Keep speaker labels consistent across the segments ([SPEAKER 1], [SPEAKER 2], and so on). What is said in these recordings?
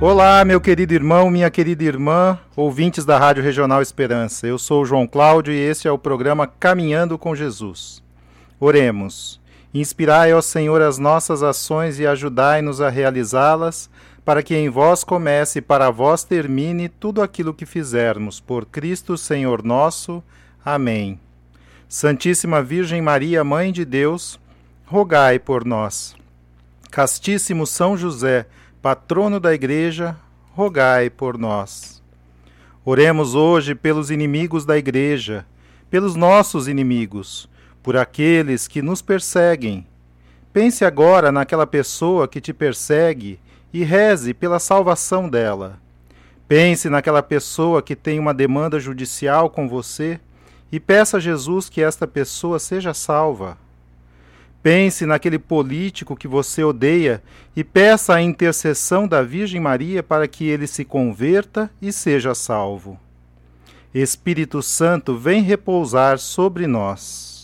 [SPEAKER 1] Olá, meu querido irmão, minha querida irmã, ouvintes da Rádio Regional Esperança. Eu sou João Cláudio e este é o programa Caminhando com Jesus. Oremos. Inspirai, ó Senhor, as nossas ações e ajudai-nos a realizá-las, para que em vós comece e para vós termine tudo aquilo que fizermos. Por Cristo, Senhor nosso. Amém. Santíssima Virgem Maria, Mãe de Deus, rogai por nós. Castíssimo São José, patrono da Igreja, rogai por nós. Oremos hoje pelos inimigos da Igreja, pelos nossos inimigos, por aqueles que nos perseguem. Pense agora naquela pessoa que te persegue e reze pela salvação dela. Pense naquela pessoa que tem uma demanda judicial com você e peça a Jesus que esta pessoa seja salva. Pense naquele político que você odeia e peça a intercessão da Virgem Maria para que ele se converta e seja salvo. Espírito Santo, vem repousar sobre nós.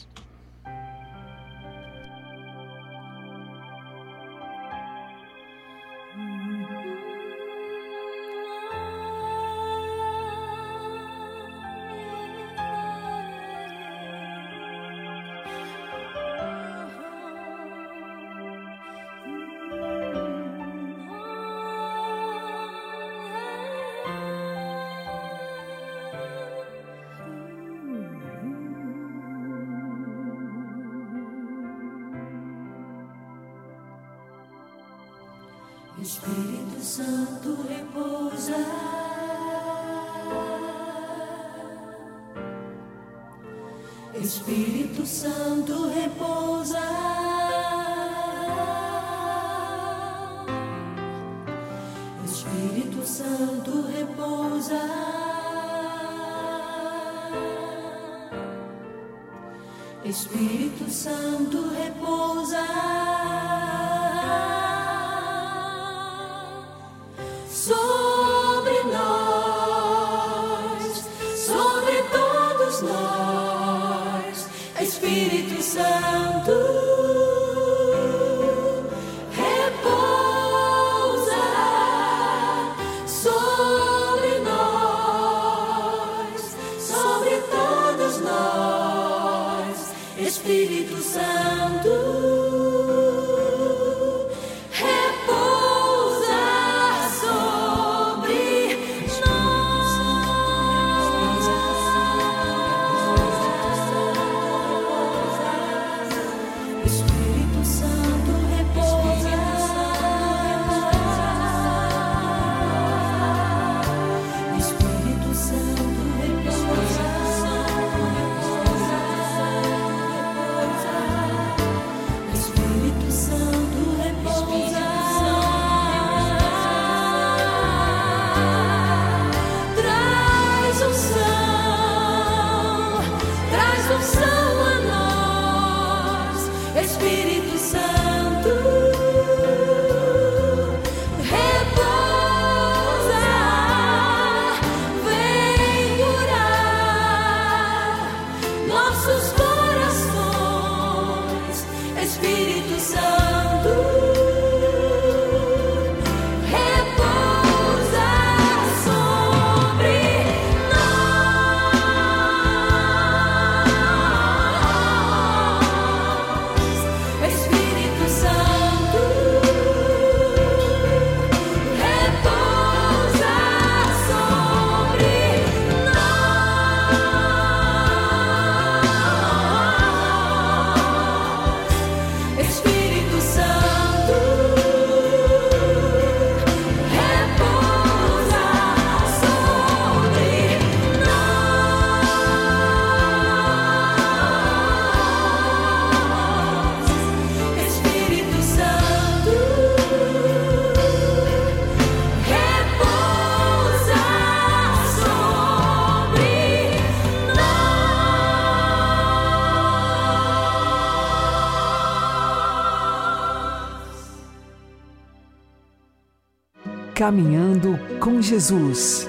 [SPEAKER 2] Caminhando com Jesus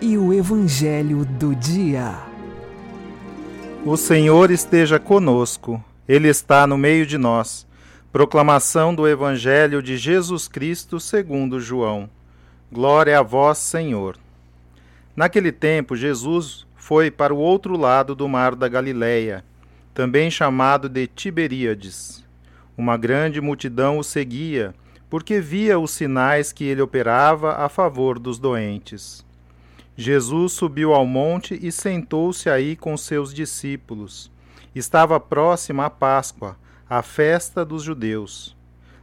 [SPEAKER 2] e o Evangelho do Dia.
[SPEAKER 1] O Senhor esteja conosco, Ele está no meio de nós. Proclamação do Evangelho de Jesus Cristo segundo João. Glória a vós, Senhor. Naquele tempo, Jesus foi para o outro lado do mar da Galileia, também chamado de Tiberíades. Uma grande multidão o seguia, porque via os sinais que ele operava a favor dos doentes. Jesus subiu ao monte e sentou-se aí com seus discípulos. Estava próxima a Páscoa, a festa dos judeus.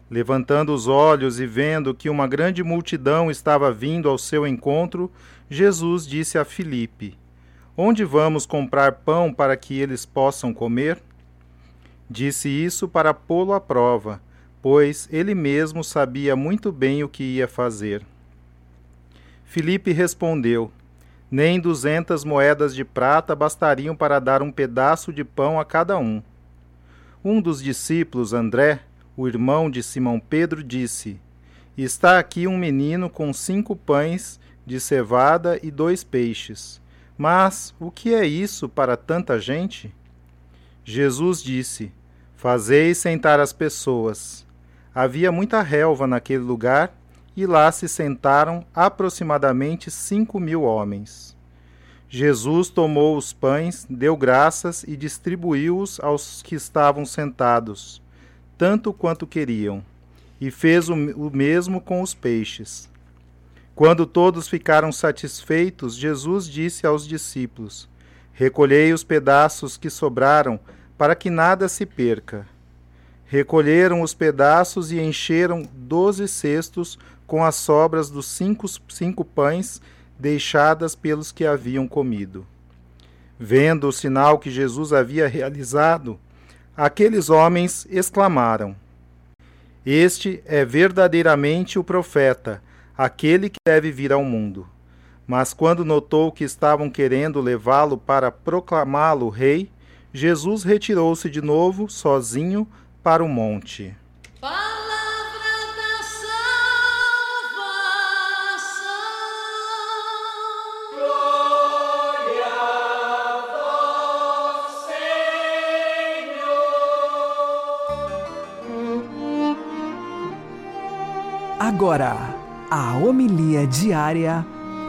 [SPEAKER 1] Levantando os olhos e vendo que uma grande multidão estava vindo ao seu encontro, Jesus disse a Filipe: Onde vamos comprar pão para que eles possam comer? Disse isso para pô-lo à prova, pois ele mesmo sabia muito bem o que ia fazer. Filipe respondeu: Nem duzentas moedas de prata bastariam para dar um pedaço de pão a cada um. Um dos discípulos, André, o irmão de Simão Pedro, disse: Está aqui um menino com cinco pães de cevada e dois peixes. Mas o que é isso para tanta gente? Jesus disse: Fazei sentar as pessoas. Havia muita relva naquele lugar, e lá se sentaram aproximadamente cinco mil homens. Jesus tomou os pães, deu graças e distribuiu-os aos que estavam sentados, tanto quanto queriam, e fez o mesmo com os peixes. Quando todos ficaram satisfeitos, Jesus disse aos discípulos: Recolhei os pedaços que sobraram para que nada se perca. Recolheram os pedaços e encheram doze cestos com as sobras dos cinco, cinco pães deixadas pelos que haviam comido. Vendo o sinal que Jesus havia realizado, aqueles homens exclamaram: Este é verdadeiramente o profeta, aquele que deve vir ao mundo. Mas quando notou que estavam querendo levá-lo para proclamá-lo rei, Jesus retirou-se de novo, sozinho, para o monte.
[SPEAKER 3] Palavra da salvação.
[SPEAKER 2] Agora, a homilia diária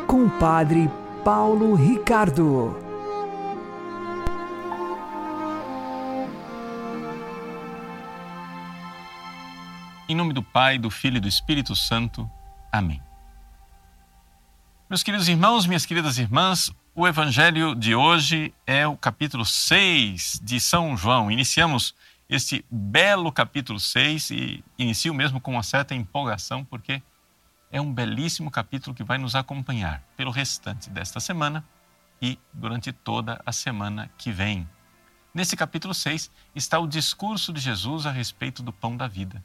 [SPEAKER 2] com o Padre Paulo Ricardo.
[SPEAKER 4] Do Pai, do Filho e do Espírito Santo. Amém. Meus queridos irmãos, minhas queridas irmãs, o Evangelho de hoje é o capítulo 6 de São João. Iniciamos este belo capítulo 6 e inicio mesmo com uma certa empolgação, porque é um belíssimo capítulo que vai nos acompanhar pelo restante desta semana e durante toda a semana que vem. Nesse capítulo 6 está o discurso de Jesus a respeito do pão da vida.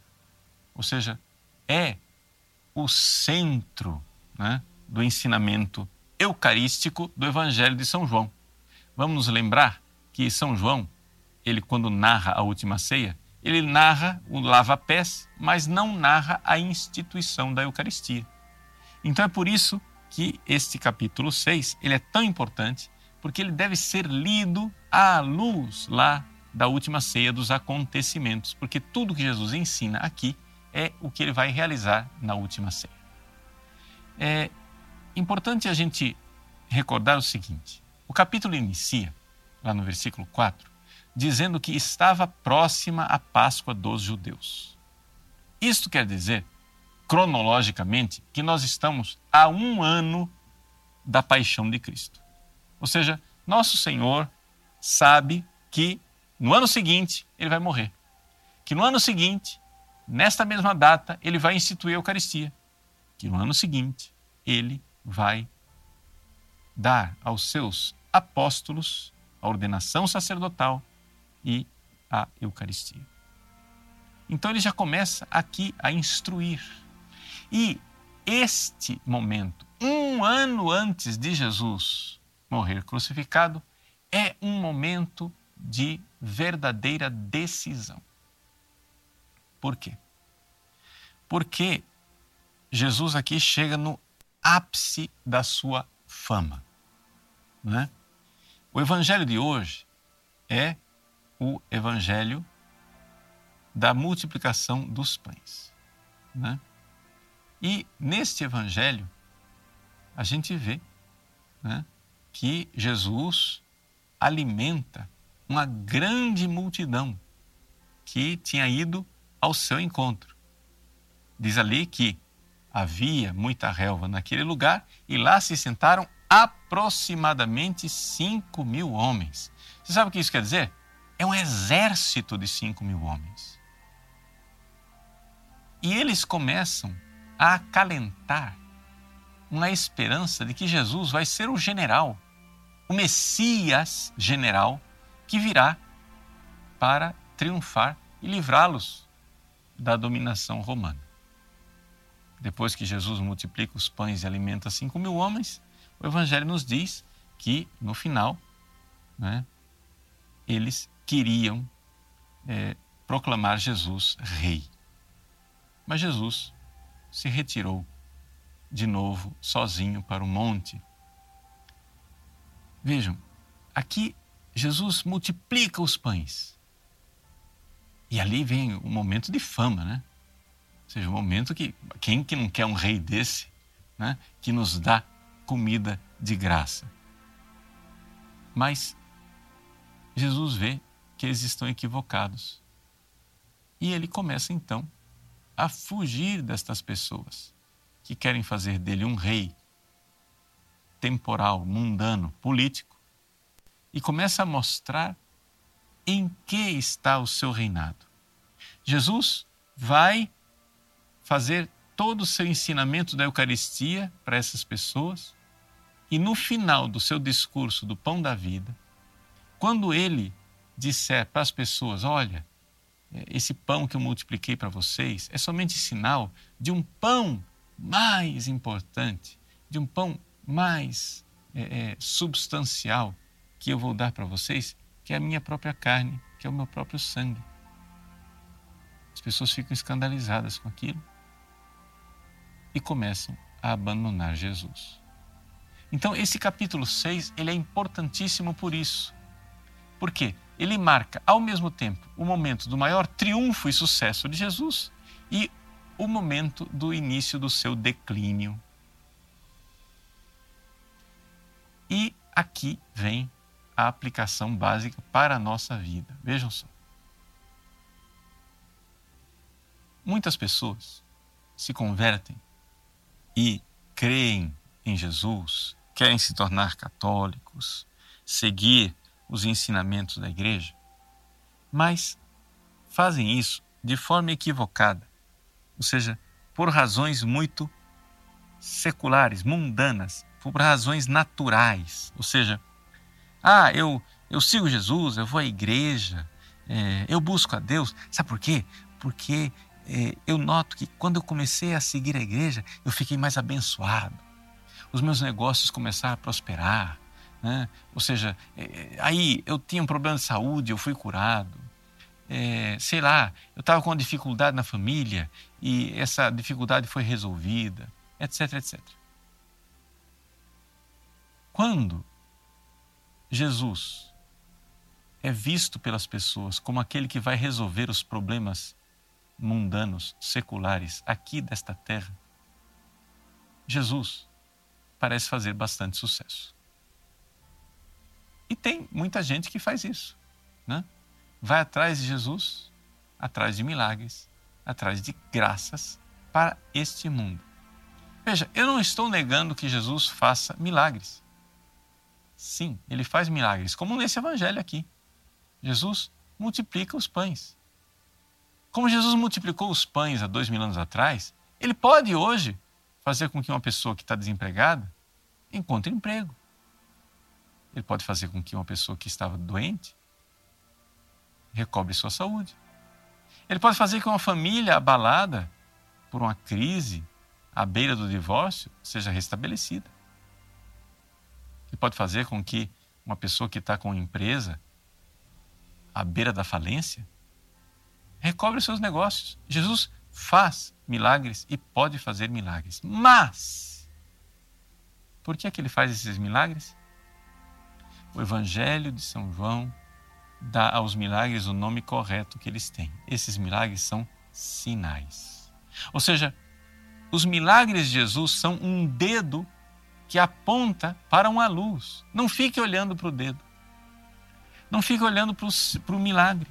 [SPEAKER 4] Ou seja, é o centro né, do ensinamento eucarístico do Evangelho de São João. Vamos nos lembrar que São João, ele quando narra a última ceia, ele narra o lava-pés, mas não narra a instituição da Eucaristia. Então é por isso que este capítulo 6, ele é tão importante, porque ele deve ser lido à luz lá da última ceia dos acontecimentos, porque tudo que Jesus ensina aqui é o que ele vai realizar na última ceia. É importante a gente recordar o seguinte: o capítulo inicia, lá no versículo 4, dizendo que estava próxima a Páscoa dos judeus. Isto quer dizer, cronologicamente, que nós estamos a um ano da paixão de Cristo. Ou seja, nosso Senhor sabe que no ano seguinte ele vai morrer. Que no ano seguinte nesta mesma data, ele vai instituir a Eucaristia, que no ano seguinte ele vai dar aos seus apóstolos a ordenação sacerdotal e a Eucaristia. Então ele já começa aqui a instruir. E este momento, um ano antes de Jesus morrer crucificado, é um momento de verdadeira decisão. Por quê? Porque Jesus aqui chega no ápice da sua fama. Né? O evangelho de hoje é o evangelho da multiplicação dos pães. Né? E neste evangelho, a gente vê né, que Jesus alimenta uma grande multidão que tinha ido ao seu encontro. Diz ali que havia muita relva naquele lugar e lá se sentaram aproximadamente 5 mil homens. Você sabe o que isso quer dizer? É um exército de 5 mil homens. E eles começam a acalentar uma esperança de que Jesus vai ser o general, o Messias general que virá para triunfar e livrá-los da dominação romana. Depois que Jesus multiplica os pães e alimenta cinco mil homens, o Evangelho nos diz que, no final, né, eles queriam é, proclamar Jesus rei. Mas Jesus se retirou de novo sozinho para o monte. Vejam, aqui Jesus multiplica os pães. E ali vem o momento de fama, né? Ou seja, o momento que quem que não quer um rei desse, né, que nos dá comida de graça. Mas Jesus vê que eles estão equivocados. E ele começa então a fugir destas pessoas que querem fazer dele um rei temporal, mundano, político, e começa a mostrar em que está o seu reinado. Jesus vai fazer todo o seu ensinamento da Eucaristia para essas pessoas e no final do seu discurso do pão da vida, quando ele disser para as pessoas: Olha, esse pão que eu multipliquei para vocês é somente sinal de um pão mais importante, de um pão mais é, é, substancial que eu vou dar para vocês, que é a minha própria carne, que é o meu próprio sangue. As pessoas ficam escandalizadas com aquilo e começam a abandonar Jesus. Então, esse capítulo 6 ele é importantíssimo por isso. Por quê? Ele marca, ao mesmo tempo, o momento do maior triunfo e sucesso de Jesus e o momento do início do seu declínio. E aqui vem a aplicação básica para a nossa vida. Vejam só. Muitas pessoas se convertem e creem em Jesus, querem se tornar católicos, seguir os ensinamentos da igreja, mas fazem isso de forma equivocada ou seja, por razões muito seculares, mundanas, por razões naturais, ou seja, ah, eu, eu sigo Jesus, eu vou à igreja, é, eu busco a Deus. Sabe por quê? Porque é, eu noto que quando eu comecei a seguir a igreja, eu fiquei mais abençoado. Os meus negócios começaram a prosperar. Né? Ou seja, é, aí eu tinha um problema de saúde, eu fui curado é, sei lá, eu estava com uma dificuldade na família e essa dificuldade foi resolvida, etc, etc. Quando Jesus é visto pelas pessoas como aquele que vai resolver os problemas mundanos, seculares, aqui desta terra, Jesus parece fazer bastante sucesso. E tem muita gente que faz isso, né? vai atrás de Jesus, atrás de milagres, atrás de graças para este mundo. Veja, eu não estou negando que Jesus faça milagres. Sim, ele faz milagres, como nesse evangelho aqui. Jesus multiplica os pães. Como Jesus multiplicou os pães há dois mil anos atrás, ele pode hoje fazer com que uma pessoa que está desempregada encontre emprego. Ele pode fazer com que uma pessoa que estava doente recobre sua saúde. Ele pode fazer com que uma família abalada por uma crise à beira do divórcio seja restabelecida. Ele pode fazer com que uma pessoa que está com uma empresa à beira da falência recobre seus negócios. Jesus faz milagres e pode fazer milagres. Mas, por que é que ele faz esses milagres? O Evangelho de São João dá aos milagres o nome correto que eles têm. Esses milagres são sinais. Ou seja, os milagres de Jesus são um dedo que aponta para uma luz. Não fique olhando para o dedo. Não fique olhando para o milagre.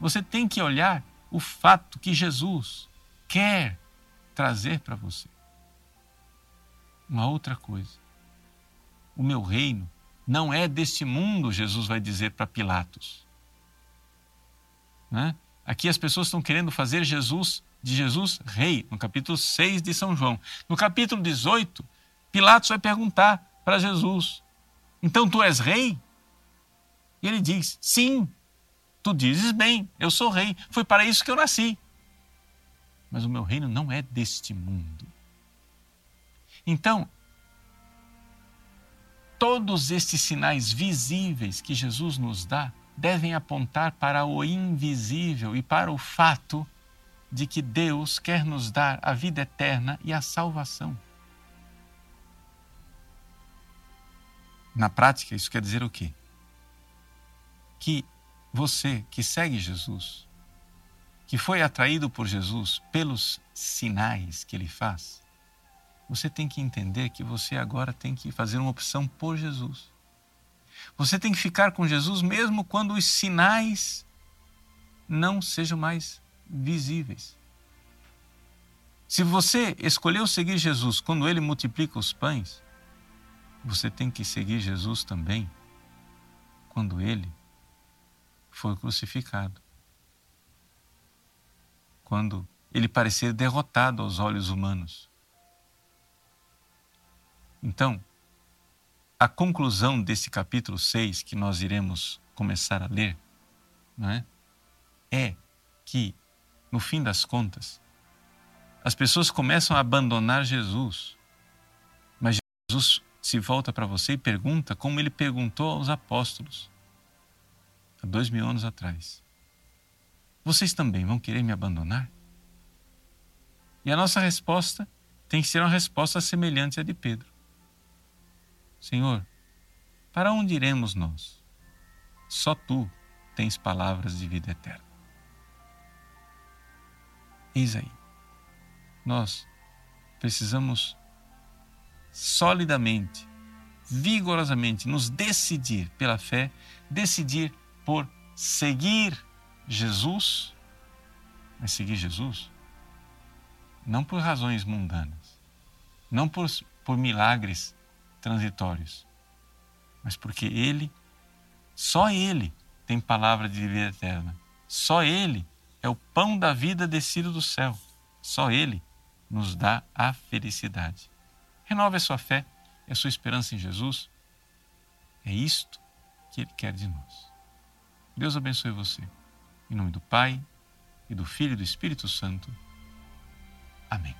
[SPEAKER 4] Você tem que olhar o fato que Jesus quer trazer para você. Uma outra coisa. O meu reino não é deste mundo, Jesus vai dizer para Pilatos. Né? Aqui as pessoas estão querendo fazer Jesus de Jesus rei, no capítulo 6 de São João. No capítulo 18, Pilatos vai perguntar para Jesus: Então tu és rei? E ele diz: Sim, tu dizes bem, eu sou rei, foi para isso que eu nasci. Mas o meu reino não é deste mundo. Então, todos estes sinais visíveis que Jesus nos dá devem apontar para o invisível e para o fato de que Deus quer nos dar a vida eterna e a salvação. Na prática, isso quer dizer o quê? Que você que segue Jesus, que foi atraído por Jesus pelos sinais que ele faz, você tem que entender que você agora tem que fazer uma opção por Jesus. Você tem que ficar com Jesus mesmo quando os sinais não sejam mais visíveis. Se você escolheu seguir Jesus quando ele multiplica os pães, você tem que seguir Jesus também quando ele foi crucificado. Quando ele parecer derrotado aos olhos humanos. Então, a conclusão desse capítulo 6 que nós iremos começar a ler não é, é que, no fim das contas, as pessoas começam a abandonar Jesus. Mas Jesus se volta para você e pergunta como ele perguntou aos apóstolos há dois mil anos atrás: Vocês também vão querer me abandonar? E a nossa resposta tem que ser uma resposta semelhante à de Pedro. Senhor, para onde iremos nós? Só tu tens palavras de vida eterna. Eis aí. Nós precisamos solidamente, vigorosamente nos decidir pela fé, decidir por seguir Jesus, mas seguir Jesus não por razões mundanas, não por, por milagres transitórios, mas porque Ele, só Ele tem palavra de vida eterna. Só Ele é o pão da vida descido do céu. Só Ele nos dá a felicidade. Renove a sua fé e a sua esperança em Jesus. É isto que Ele quer de nós. Deus abençoe você. Em nome do Pai, e do Filho e do Espírito Santo. Amém.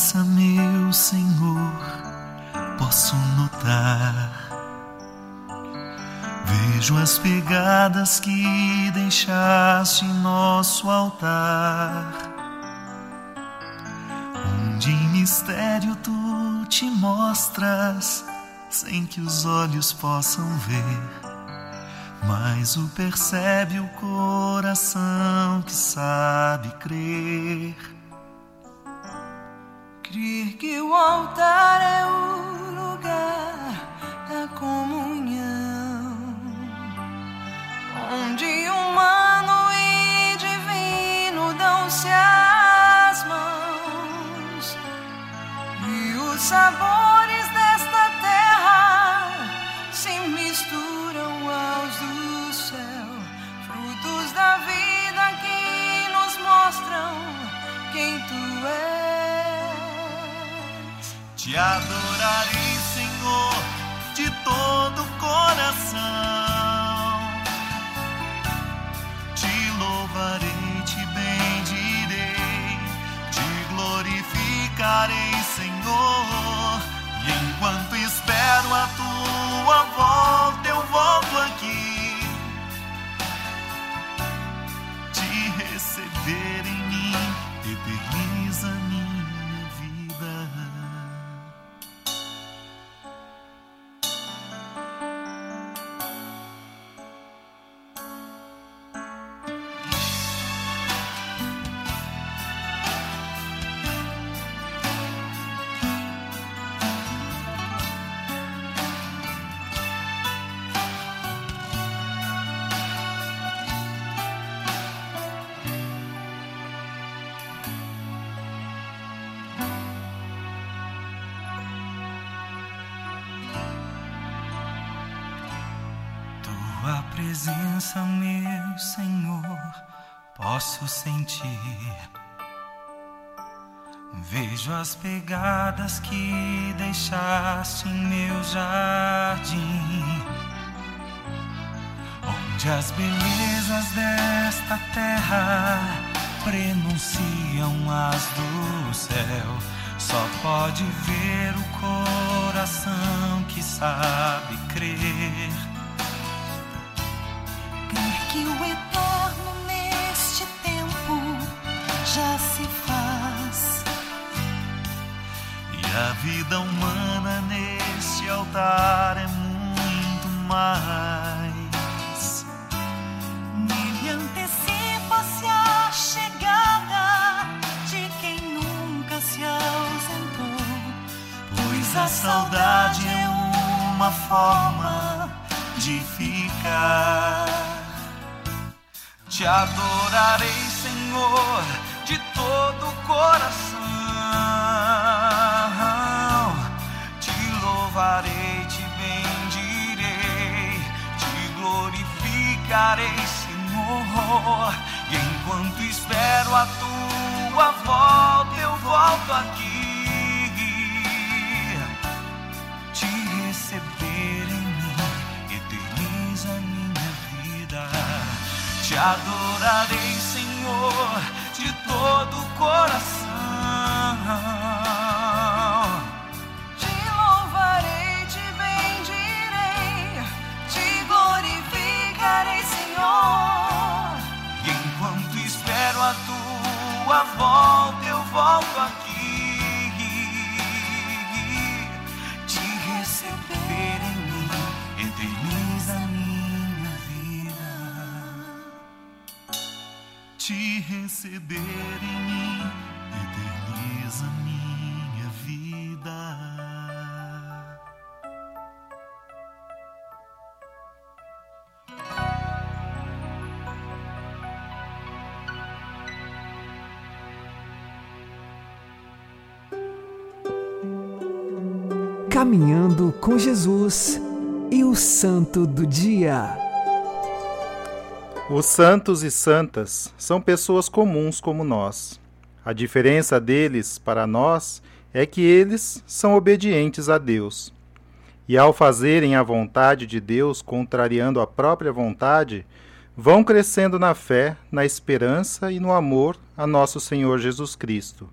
[SPEAKER 5] Presença, meu Senhor, posso notar. Vejo as pegadas que deixaste em nosso altar, onde em mistério tu te mostras, sem que os olhos possam ver. Mas o percebe o coração que sabe crer.
[SPEAKER 6] Crer que o altar é o lugar da comunhão, onde humano e divino dão-se as mãos, e os sabores desta terra se misturam aos do céu, frutos da vida que nos mostram quem tu és.
[SPEAKER 5] Te adorarei, Senhor, de todo coração. Te louvarei, te bendirei, te glorificarei, Senhor. E enquanto espero a tua volta, eu volto aqui. Te receber em presença, meu Senhor, posso sentir. Vejo as pegadas que deixaste em meu jardim, onde as belezas desta terra prenunciam as do céu. Só pode ver o coração que sabe crer. A vida humana neste altar é muito mais.
[SPEAKER 6] Me antecipa-se a chegada de quem nunca se ausentou.
[SPEAKER 5] Pois a saudade é uma forma de ficar. Te adorarei, Senhor, de todo o coração. Louvarei, te bendirei, te glorificarei, Senhor. E enquanto espero a tua volta, eu volto aqui te receber em mim, eterniza minha vida. Te adorarei, Senhor, de todo o coração. Tua volta, eu volto aqui. Te receber em mim, eterniza minha vida. Te receber em mim,
[SPEAKER 2] Caminhando com Jesus e o Santo do Dia.
[SPEAKER 1] Os santos e santas são pessoas comuns como nós. A diferença deles para nós é que eles são obedientes a Deus. E ao fazerem a vontade de Deus contrariando a própria vontade, vão crescendo na fé, na esperança e no amor a nosso Senhor Jesus Cristo.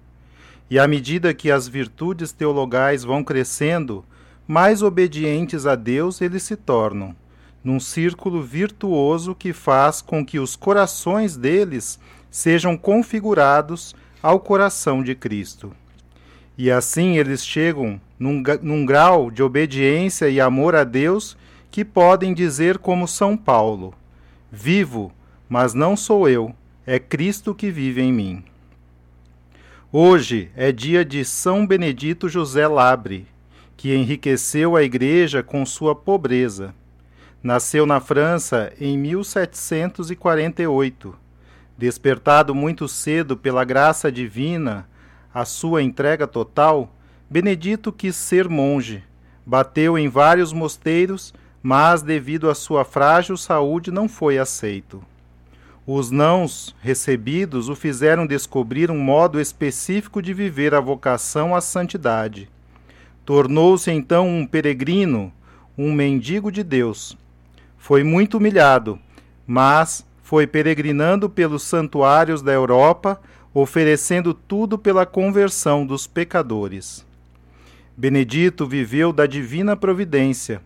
[SPEAKER 1] E à medida que as virtudes teologais vão crescendo, mais obedientes a Deus eles se tornam, num círculo virtuoso que faz com que os corações deles sejam configurados ao coração de Cristo. E assim eles chegam num, num grau de obediência e amor a Deus que podem dizer, como São Paulo: Vivo, mas não sou eu, é Cristo que vive em mim. Hoje é dia de São Benedito José Labre, que enriqueceu a Igreja com sua pobreza. Nasceu na França em 1748. Despertado muito cedo pela graça divina, a sua entrega total, Benedito quis ser monge. Bateu em vários mosteiros, mas devido à sua frágil saúde não foi aceito. Os nãos recebidos o fizeram descobrir um modo específico de viver a vocação à santidade. Tornou-se então um peregrino, um mendigo de Deus. Foi muito humilhado, mas foi peregrinando pelos santuários da Europa, oferecendo tudo pela conversão dos pecadores. Benedito viveu da divina providência.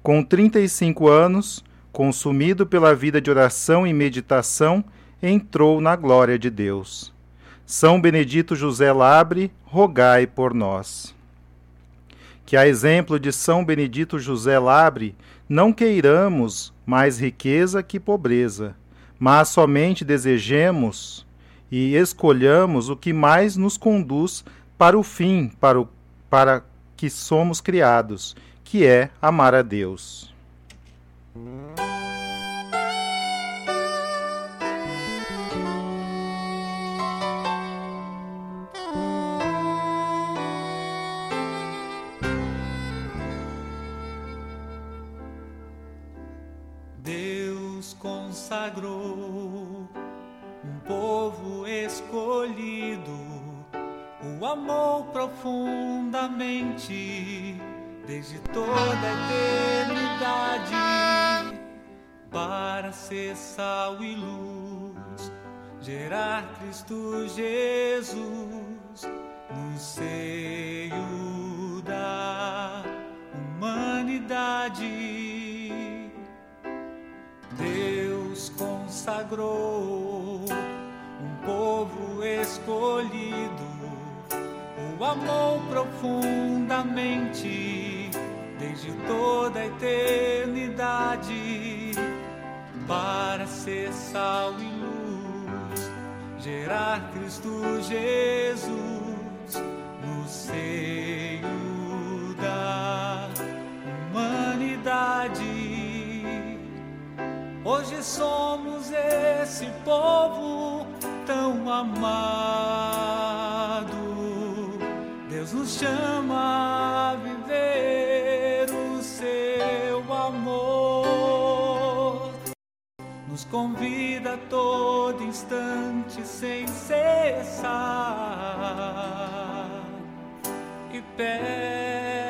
[SPEAKER 1] Com 35 anos, consumido pela vida de oração e meditação, entrou na glória de Deus. São Benedito José Labre, rogai por nós. Que a exemplo de São Benedito José Labre, não queiramos mais riqueza que pobreza, mas somente desejemos e escolhamos o que mais nos conduz para o fim para, o, para que somos criados, que é amar a Deus.
[SPEAKER 7] Consagrou um povo escolhido, o amor profundamente desde toda a eternidade para ser sal e luz, gerar Cristo Jesus no seio consagrou um povo escolhido, o amor profundamente desde toda a eternidade para ser sal e luz, gerar Cristo Jesus no seio Hoje somos esse povo tão amado. Deus nos chama a viver o seu amor. Nos convida a todo instante sem cessar e pede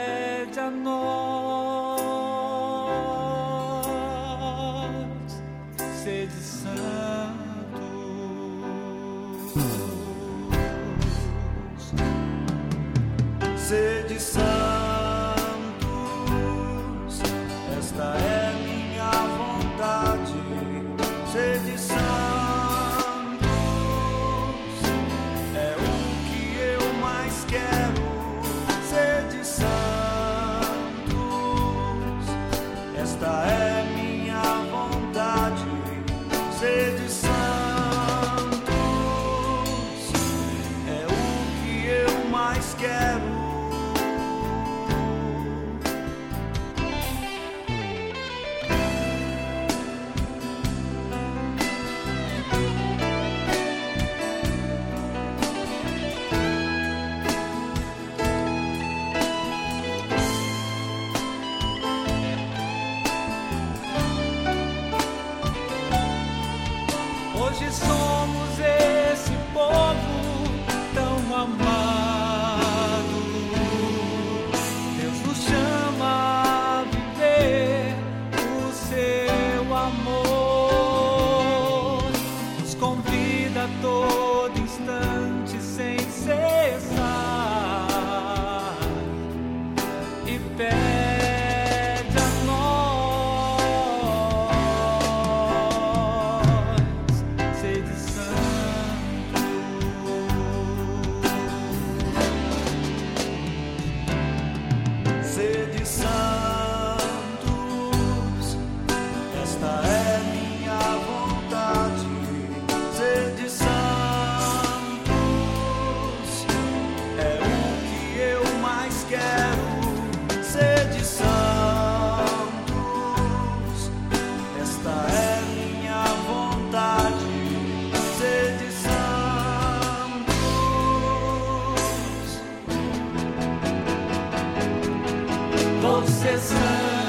[SPEAKER 7] Vou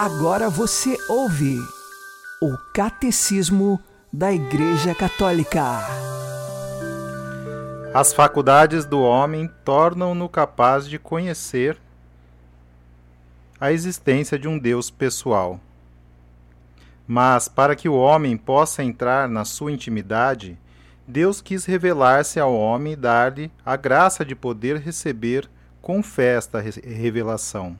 [SPEAKER 2] Agora você ouve o Catecismo da Igreja Católica.
[SPEAKER 1] As faculdades do homem tornam-no capaz de conhecer a existência de um Deus pessoal. Mas, para que o homem possa entrar na sua intimidade, Deus quis revelar-se ao homem e dar-lhe a graça de poder receber com fé esta re- revelação.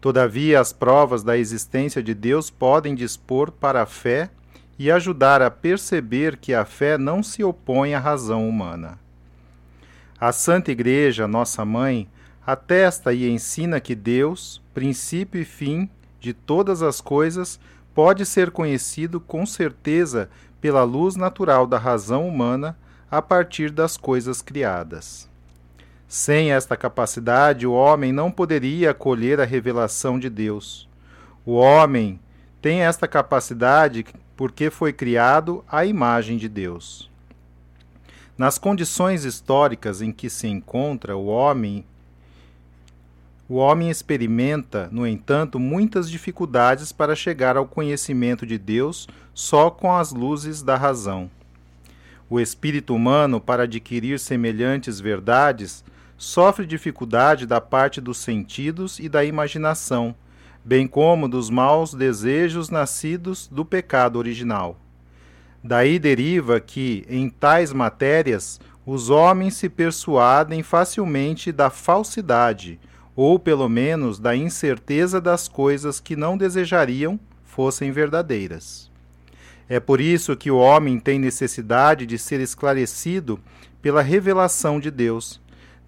[SPEAKER 1] Todavia, as provas da existência de Deus podem dispor para a fé e ajudar a perceber que a fé não se opõe à razão humana. A Santa Igreja, nossa mãe, atesta e ensina que Deus, princípio e fim de todas as coisas, pode ser conhecido com certeza pela luz natural da razão humana a partir das coisas criadas. Sem esta capacidade, o homem não poderia acolher a revelação de Deus. O homem tem esta capacidade porque foi criado à imagem de Deus. Nas condições históricas em que se encontra o homem, o homem experimenta, no entanto, muitas dificuldades para chegar ao conhecimento de Deus só com as luzes da razão. O espírito humano, para adquirir semelhantes verdades, sofre dificuldade da parte dos sentidos e da imaginação, bem como dos maus desejos nascidos do pecado original. Daí deriva que, em tais matérias, os homens se persuadem facilmente da falsidade, ou pelo menos da incerteza das coisas que não desejariam fossem verdadeiras. É por isso que o homem tem necessidade de ser esclarecido pela revelação de Deus,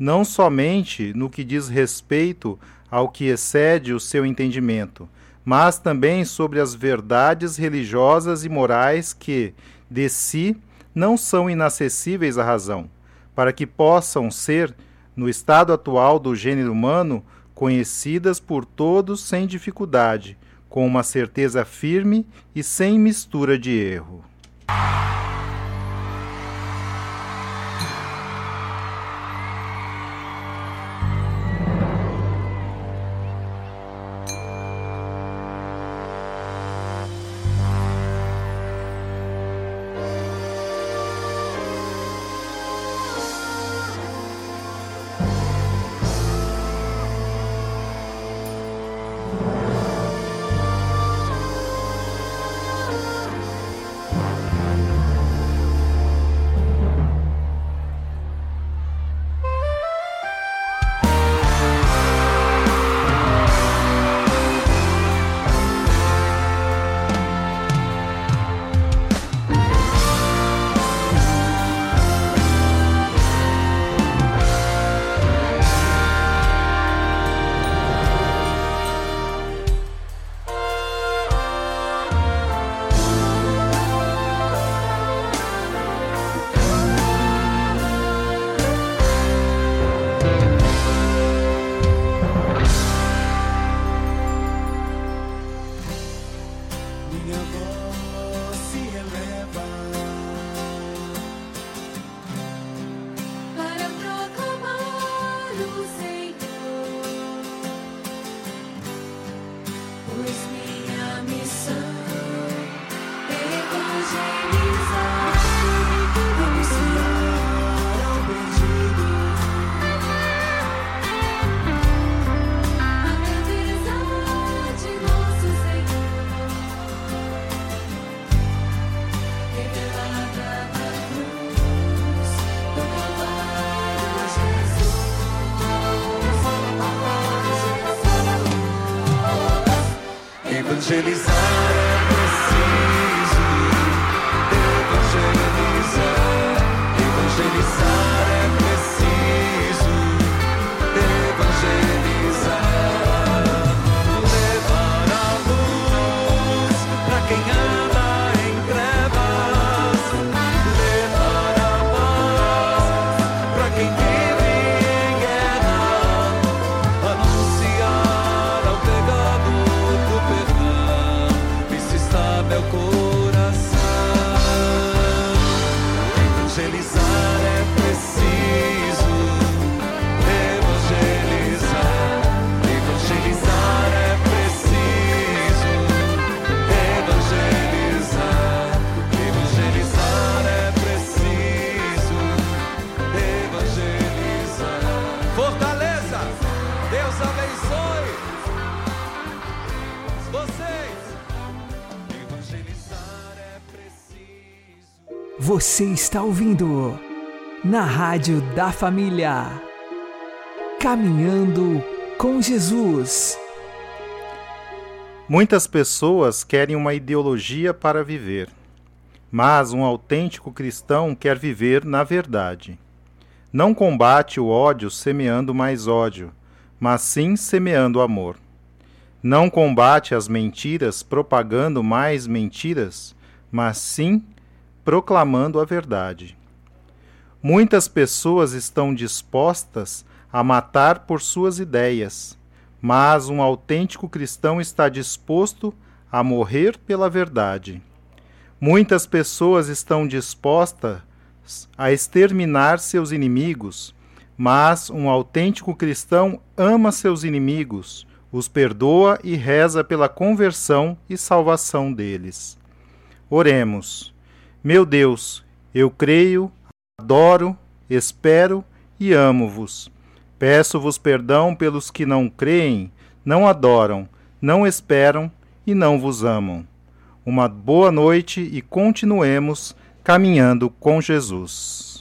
[SPEAKER 1] não somente no que diz respeito ao que excede o seu entendimento, mas também sobre as verdades religiosas e morais que, de si, não são inacessíveis à razão, para que possam ser, no estado atual do gênero humano, conhecidas por todos sem dificuldade, com uma certeza firme e sem mistura de erro.
[SPEAKER 2] Você está ouvindo na Rádio da Família. Caminhando com Jesus.
[SPEAKER 1] Muitas pessoas querem uma ideologia para viver, mas um autêntico cristão quer viver na verdade. Não combate o ódio semeando mais ódio, mas sim semeando amor. Não combate as mentiras propagando mais mentiras, mas sim proclamando a verdade. Muitas pessoas estão dispostas a matar por suas ideias, mas um autêntico cristão está disposto a morrer pela verdade. Muitas pessoas estão dispostas a exterminar seus inimigos, mas um autêntico cristão ama seus inimigos, os perdoa e reza pela conversão e salvação deles. Oremos. Meu Deus, eu creio, adoro, espero e amo-vos. Peço-vos perdão pelos que não creem, não adoram, não esperam e não vos amam. Uma boa noite e continuemos caminhando com Jesus.